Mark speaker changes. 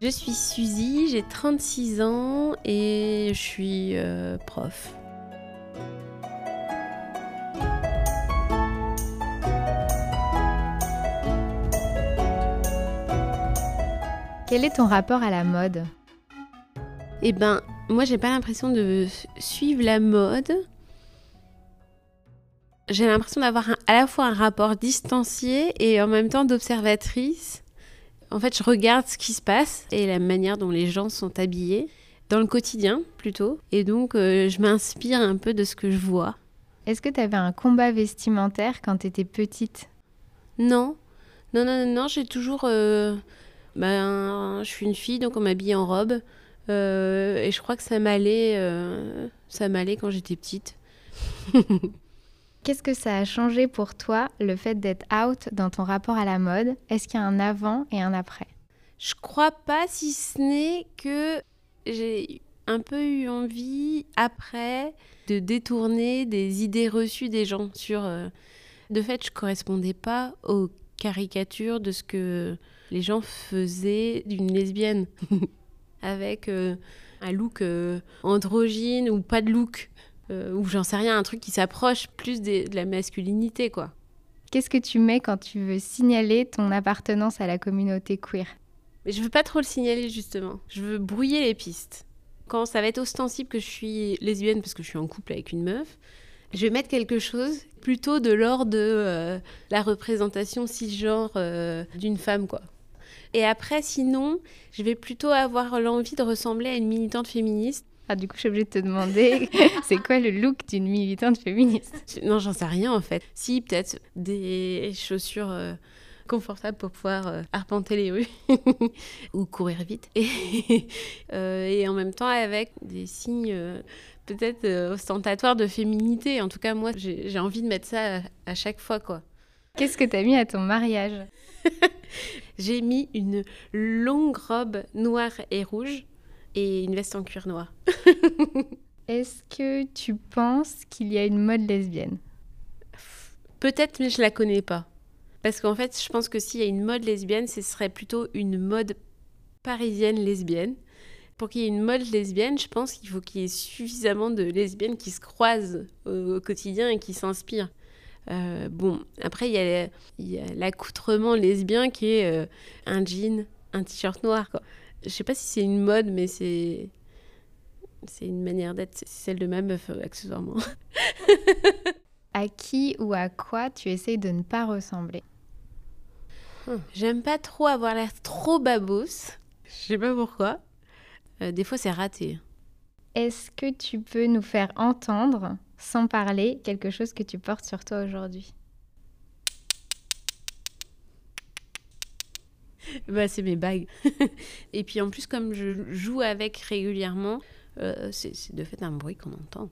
Speaker 1: Je suis Suzy, j'ai 36 ans et je suis euh, prof.
Speaker 2: Quel est ton rapport à la mode?
Speaker 1: Eh ben, moi j'ai pas l'impression de suivre la mode. J'ai l'impression d'avoir à la fois un rapport distancié et en même temps d'observatrice. En fait, je regarde ce qui se passe et la manière dont les gens sont habillés, dans le quotidien plutôt. Et donc, euh, je m'inspire un peu de ce que je vois.
Speaker 2: Est-ce que tu avais un combat vestimentaire quand tu étais petite?
Speaker 1: Non, non, non, non, non j'ai toujours... euh, ben, je suis une fille, donc on m'habille en robe. Euh, et je crois que ça m'allait, euh, ça m'allait quand j'étais petite.
Speaker 2: Qu'est-ce que ça a changé pour toi, le fait d'être out dans ton rapport à la mode? Est-ce qu'il y a un avant et un après?
Speaker 1: Je crois pas, si ce n'est que j'ai un peu eu envie, après, de détourner des idées reçues des gens sur... euh, de fait, je correspondais pas aux caricatures de ce que les gens faisaient d'une lesbienne. Avec euh, un look euh, androgyne ou pas de look. Euh, ou j'en sais rien, un truc qui s'approche plus des- de la masculinité, quoi.
Speaker 2: Qu'est-ce que tu mets quand tu veux signaler ton appartenance à la communauté queer?
Speaker 1: Mais je veux pas trop le signaler justement. Je veux brouiller les pistes. Quand ça va être ostensible que je suis lesbienne parce que je suis en couple avec une meuf, je vais mettre quelque chose plutôt de l'ordre de euh, la représentation cisgenre euh, d'une femme, quoi. Et après, sinon, je vais plutôt avoir l'envie de ressembler à une militante féministe.
Speaker 2: Ah, du coup, je suis obligée de te demander, c'est quoi le look d'une militante féministe?
Speaker 1: Non, j'en sais rien en fait. Si, peut-être des chaussures euh, confortables pour pouvoir euh, arpenter les rues ou courir vite. Et, euh, et en même temps avec des signes peut-être ostentatoires de féminité. En tout cas, moi, j'ai envie de mettre ça à, à chaque fois, quoi.
Speaker 2: Qu'est-ce que tu as mis à ton mariage?
Speaker 1: J'ai mis une longue robe noire et rouge et une veste en cuir noir.
Speaker 2: Est-ce que tu penses qu'il y a une mode lesbienne?
Speaker 1: Peut-être, mais je la connais pas. Parce qu'en fait, je pense que s'il y a une mode lesbienne, ce serait plutôt une mode parisienne lesbienne. Pour qu'il y ait une mode lesbienne, je pense qu'il faut qu'il y ait suffisamment de lesbiennes qui se croisent au, quotidien et qui s'inspirent. Euh, bon, après, il y a, il y a l'accoutrement lesbien qui est euh, un jean, un t-shirt noir. Quoi. Je sais pas si c'est une mode, mais c'est c'est une manière d'être. Celle de ma meuf, euh, accessoirement.
Speaker 2: À qui ou à quoi tu essayes de ne pas ressembler?
Speaker 1: Hum, J'aime pas trop avoir l'air trop babos. Je sais pas pourquoi. Euh, des fois, c'est raté.
Speaker 2: Est-ce que tu peux nous faire entendre, sans parler, quelque chose que tu portes sur toi aujourd'hui?
Speaker 1: Bah, c'est mes bagues. Et puis en plus, comme je joue avec régulièrement, c'est de fait un bruit qu'on entend.